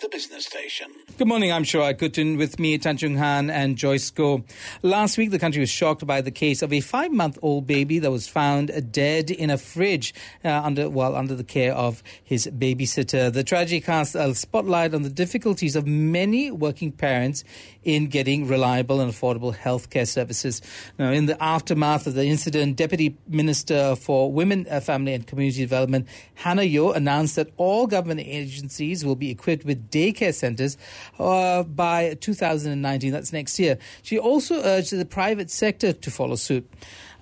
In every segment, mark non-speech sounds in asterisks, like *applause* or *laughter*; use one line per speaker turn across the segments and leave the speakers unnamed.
the business station.
Good morning, I'm Sharaad Kuttan with me, Tan Chung Han and Joyce Goh. Last week, the country was shocked by the case of a five month old baby that was found dead in a fridge uh, under, while under the care of his babysitter. The tragedy cast a spotlight on the difficulties of many working parents in getting reliable and affordable healthcare services. Now, in the aftermath of the incident, Deputy Minister for Women, uh, Family and Community Development, Hannah Yeoh, announced that all government agencies will be equipped with daycare centers uh, by 2019. That's next year. She also urged the private sector to follow suit.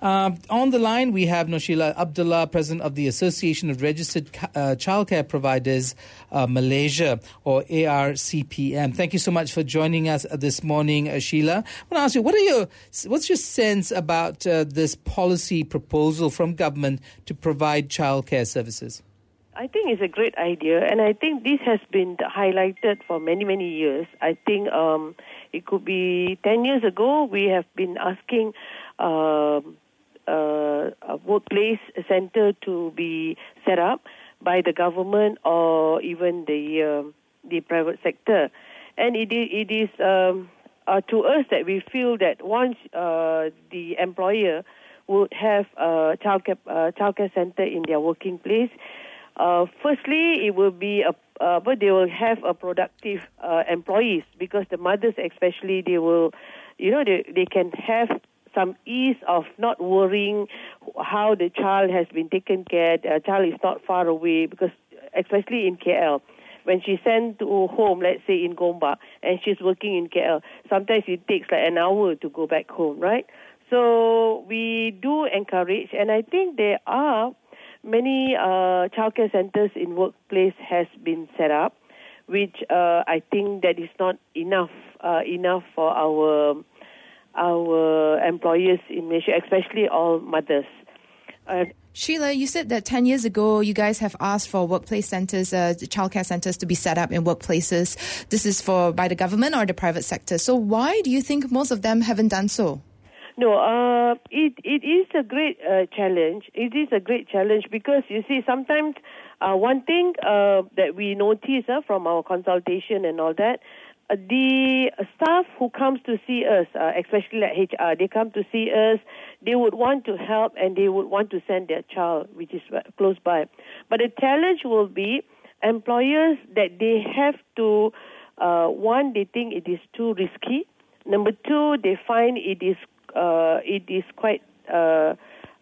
Uh, on the line, we have Noshila Abdullah, president of the Association of Registered uh, Childcare Providers uh, Malaysia, or ARCPM. Thank you so much for joining us this morning, uh, Sheila. I want to ask you, what are your, what's your sense about uh, this policy proposal from government to provide childcare services?
I think it's a great idea, and I think this has been highlighted for many, many years. I think um, it could be 10 years ago, we have been asking uh, uh, a workplace center to be set up by the government or even the uh, the private sector, and it is, it is um, uh, to us that we feel that once uh, the employer would have a childcare uh, childcare center in their working place, uh, firstly it will be a uh, but they will have a productive uh, employees because the mothers especially they will you know they they can have some ease of not worrying how the child has been taken care. The child is not far away because, especially in KL, when she's sent to home, let's say in Gombak, and she's working in KL, sometimes it takes like an hour to go back home, right? So we do encourage, and I think there are many uh, childcare centers in workplace has been set up, which uh, I think that is not enough uh, enough for our our employers in Malaysia, especially all mothers.
Uh, Sheila, you said that 10 years ago you guys have asked for workplace centers, uh, childcare centers to be set up in workplaces. This is for by the government or the private sector. So why do you think most of them haven't done so?
No, uh, it it is a great uh, challenge. It is a great challenge because you see sometimes uh, one thing uh, that we notice uh, from our consultation and all that the staff who comes to see us, uh, especially like HR, they come to see us. They would want to help and they would want to send their child, which is close by. But the challenge will be employers that they have to. Uh, one, they think it is too risky. Number two, they find it is uh, it is quite uh,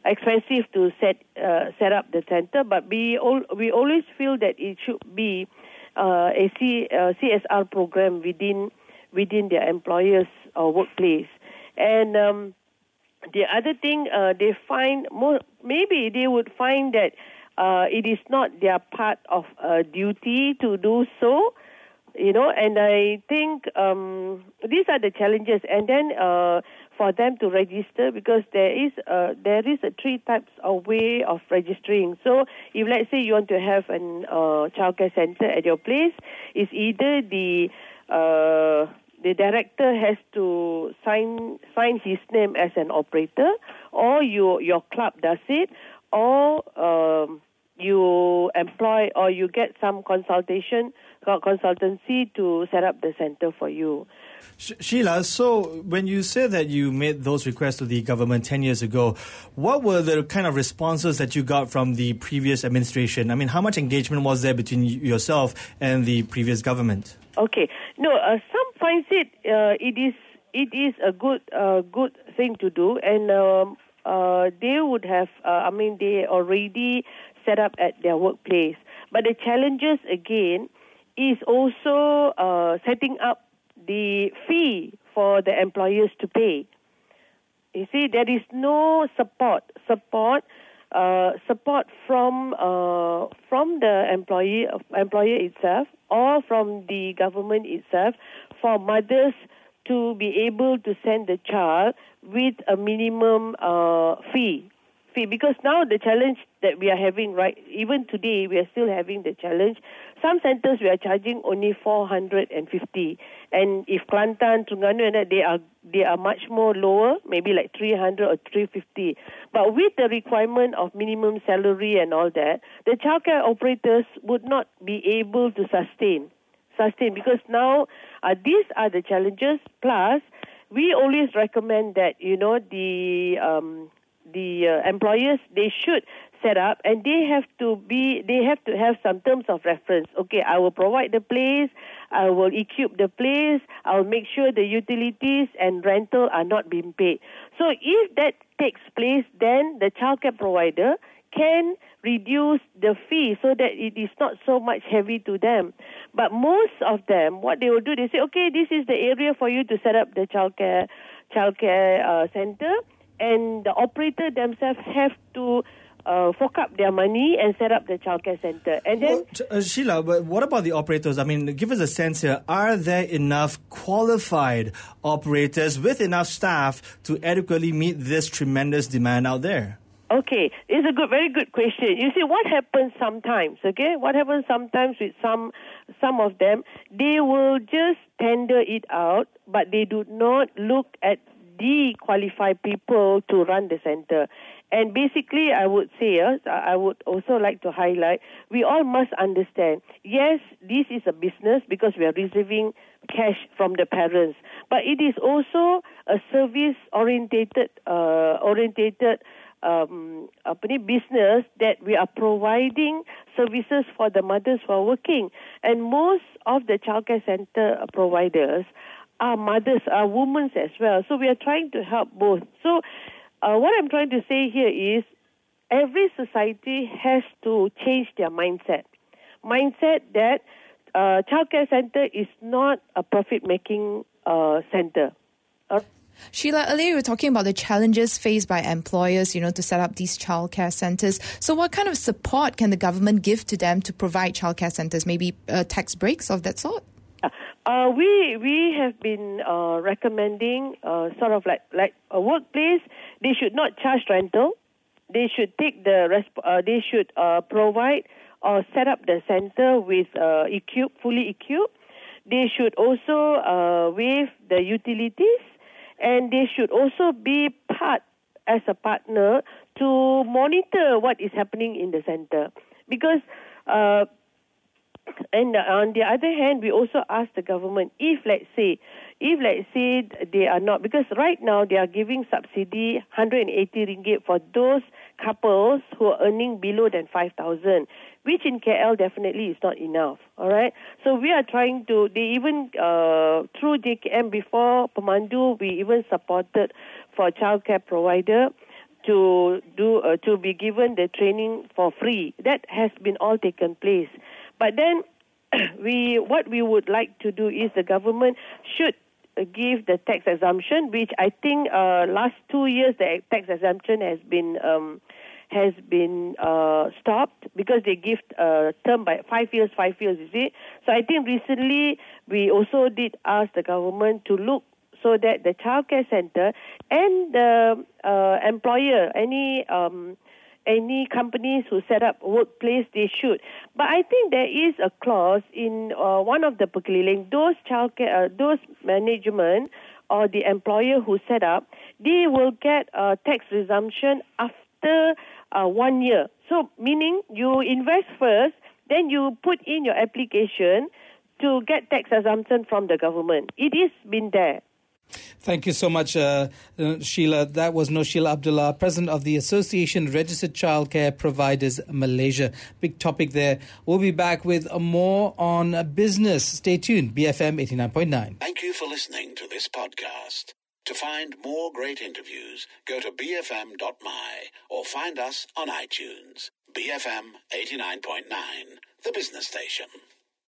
expensive to set uh, set up the center. But we all, we always feel that it should be uh, a C, uh, CSR program within within their employers or workplace. And um, the other thing uh, they find more maybe they would find that uh, it is not their part of uh, duty to do so. You know, and I think um, these are the challenges. And then uh, for them to register because there is a, there is a three types of way of registering. So if let's say you want to have an uh, childcare center at your place, it's either the uh, the director has to sign sign his name as an operator, or you your club does it, or um, you employ or you get some consultation consultancy to set up the center for you.
Sheila, so when you say that you made those requests to the government 10 years ago, what were the kind of responses that you got from the previous administration? I mean, how much engagement was there between yourself and the previous government?
Okay. No, uh, some finds it, uh, it is it is a good uh, good thing to do and um, uh, they would have uh, I mean they already set up at their workplace. But the challenges again is also uh, setting up the fee for the employers to pay. You see, there is no support support uh, support from uh, from the employee employer itself or from the government itself for mothers to be able to send the child with a minimum uh, fee fee because now the challenge that we are having right even today we are still having the challenge. Some centers we are charging only 450 and if Kelantan Terengganu and that they are they are much more lower, maybe like 300 or 350. But with the requirement of minimum salary and all that, the childcare operators would not be able to sustain sustain because now uh, these are the challenges. Plus we always recommend that you know the um, the uh, employers they should set up and they have to be they have to have some terms of reference. Okay i will provide the place i will equip the place i'll make sure the utilities and rental are not being paid. So if that takes place then the childcare provider can reduce the fee so that it is not so much heavy to them. But most of them, what they will do, they say, okay, this is the area for you to set up the childcare childcare uh, center, and the operator themselves have to uh, fork up their money and set up the childcare center. And then,
well, uh, Sheila, but what about the operators? I mean, give us a sense here. Are there enough qualified operators with enough staff to adequately meet this tremendous demand out there?
Okay, it's a good, very good question. You see, what happens sometimes? Okay, what happens sometimes with some, some of them, they will just tender it out, but they do not look at the qualified people to run the center. And basically, I would say, uh, I would also like to highlight, we all must understand, yes, this is a business because we are receiving cash from the parents, but it is also a service orientated, uh, orientated um, business that we are providing services for the mothers who are working, and most of the childcare center providers are mothers, are women as well. So we are trying to help both. So uh, what I'm trying to say here is every society has to change their mindset. Mindset that uh, childcare center is not a profit making uh, center. Uh,
Sheila, earlier you were talking about the challenges faced by employers, you know, to set up these childcare centres. So, what kind of support can the government give to them to provide childcare centres? Maybe uh, tax breaks of that sort.
Uh, we we have been uh, recommending uh, sort of like like a workplace. They should not charge rental. They should take the resp- uh, They should uh, provide or set up the center with uh, equipped, fully equipped. They should also waive the utilities and they should also be part as a partner to monitor what is happening in the center because uh, and on the other hand we also ask the government if let's say if let's say they are not because right now they are giving subsidy 180 ringgit for those couples who are earning below than 5000 which in KL definitely is not enough all right so we are trying to they even uh, through JKM before Pemandu we even supported for childcare provider to do uh, to be given the training for free. That has been all taken place but then *clears throat* we what we would like to do is the government should give the tax exemption, which I think uh, last two years the tax exemption has been um, has been uh, stopped because they give uh, term by five years, five years. You see, so I think recently we also did ask the government to look so that the childcare center and the uh, employer, any um, any companies who set up workplace, they should. But I think there is a clause in uh, one of the pekeliling, those childcare, uh, those management or the employer who set up, they will get a tax resumption after uh, one year. So meaning you invest first, then you put in your application to get tax exemption from the government. It is been there.
Thank you so much, uh, uh, Sheila. That was Noshila Abdullah, president of the Association Registered Childcare Providers Malaysia. Big topic there. We'll be back with more on business. Stay tuned. BFM 89.9.
Thank you for listening to this podcast. To find more great interviews, go to bfm.my or find us on iTunes. BFM 89.9, the business station.